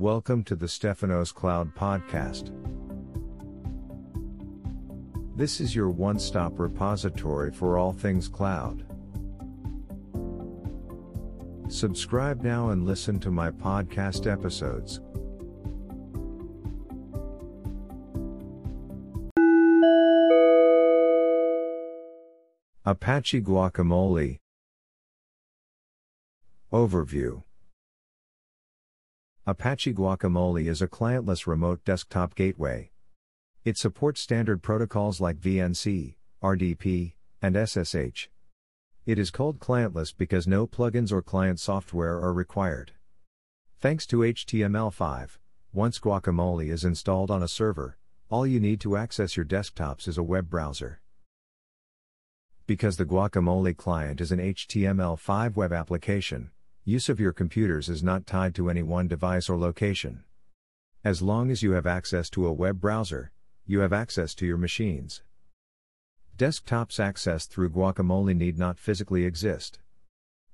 Welcome to the Stefanos Cloud Podcast. This is your one stop repository for all things cloud. Subscribe now and listen to my podcast episodes. Apache Guacamole Overview Apache Guacamole is a clientless remote desktop gateway. It supports standard protocols like VNC, RDP, and SSH. It is called clientless because no plugins or client software are required. Thanks to HTML5, once Guacamole is installed on a server, all you need to access your desktops is a web browser. Because the Guacamole client is an HTML5 web application, use of your computers is not tied to any one device or location. As long as you have access to a web browser, you have access to your machines. Desktops accessed through Guacamole need not physically exist.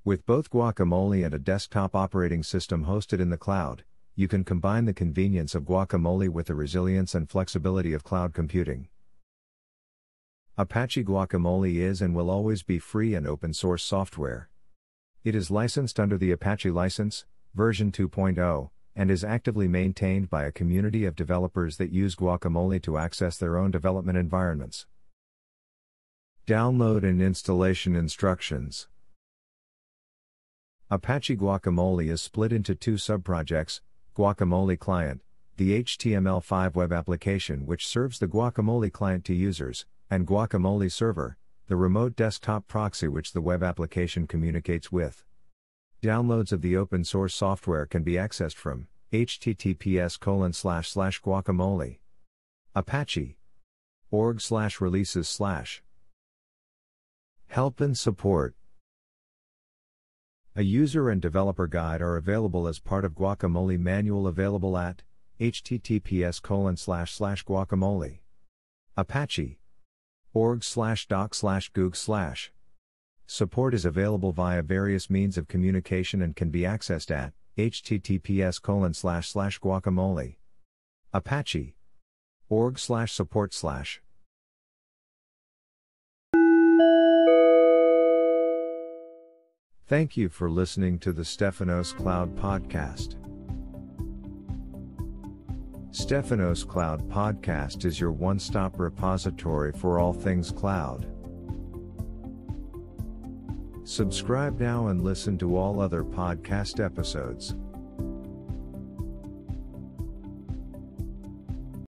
With both Guacamole and a desktop operating system hosted in the cloud, you can combine the convenience of Guacamole with the resilience and flexibility of cloud computing. Apache Guacamole is and will always be free and open source software. It is licensed under the Apache License, version 2.0, and is actively maintained by a community of developers that use Guacamole to access their own development environments. Download and installation instructions Apache Guacamole is split into two subprojects Guacamole Client, the HTML5 web application which serves the Guacamole client to users, and Guacamole Server, the remote desktop proxy which the web application communicates with. Downloads of the open source software can be accessed from https guacamole apache org slash releases slash. Help and support. A user and developer guide are available as part of guacamole manual available at https guacamole apache org slash doc slash goog slash. Support is available via various means of communication and can be accessed at https colon slash slash guacamole apache org slash support slash Thank you for listening to the Stefanos Cloud Podcast. Stefanos Cloud Podcast is your one stop repository for all things cloud. Subscribe now and listen to all other podcast episodes.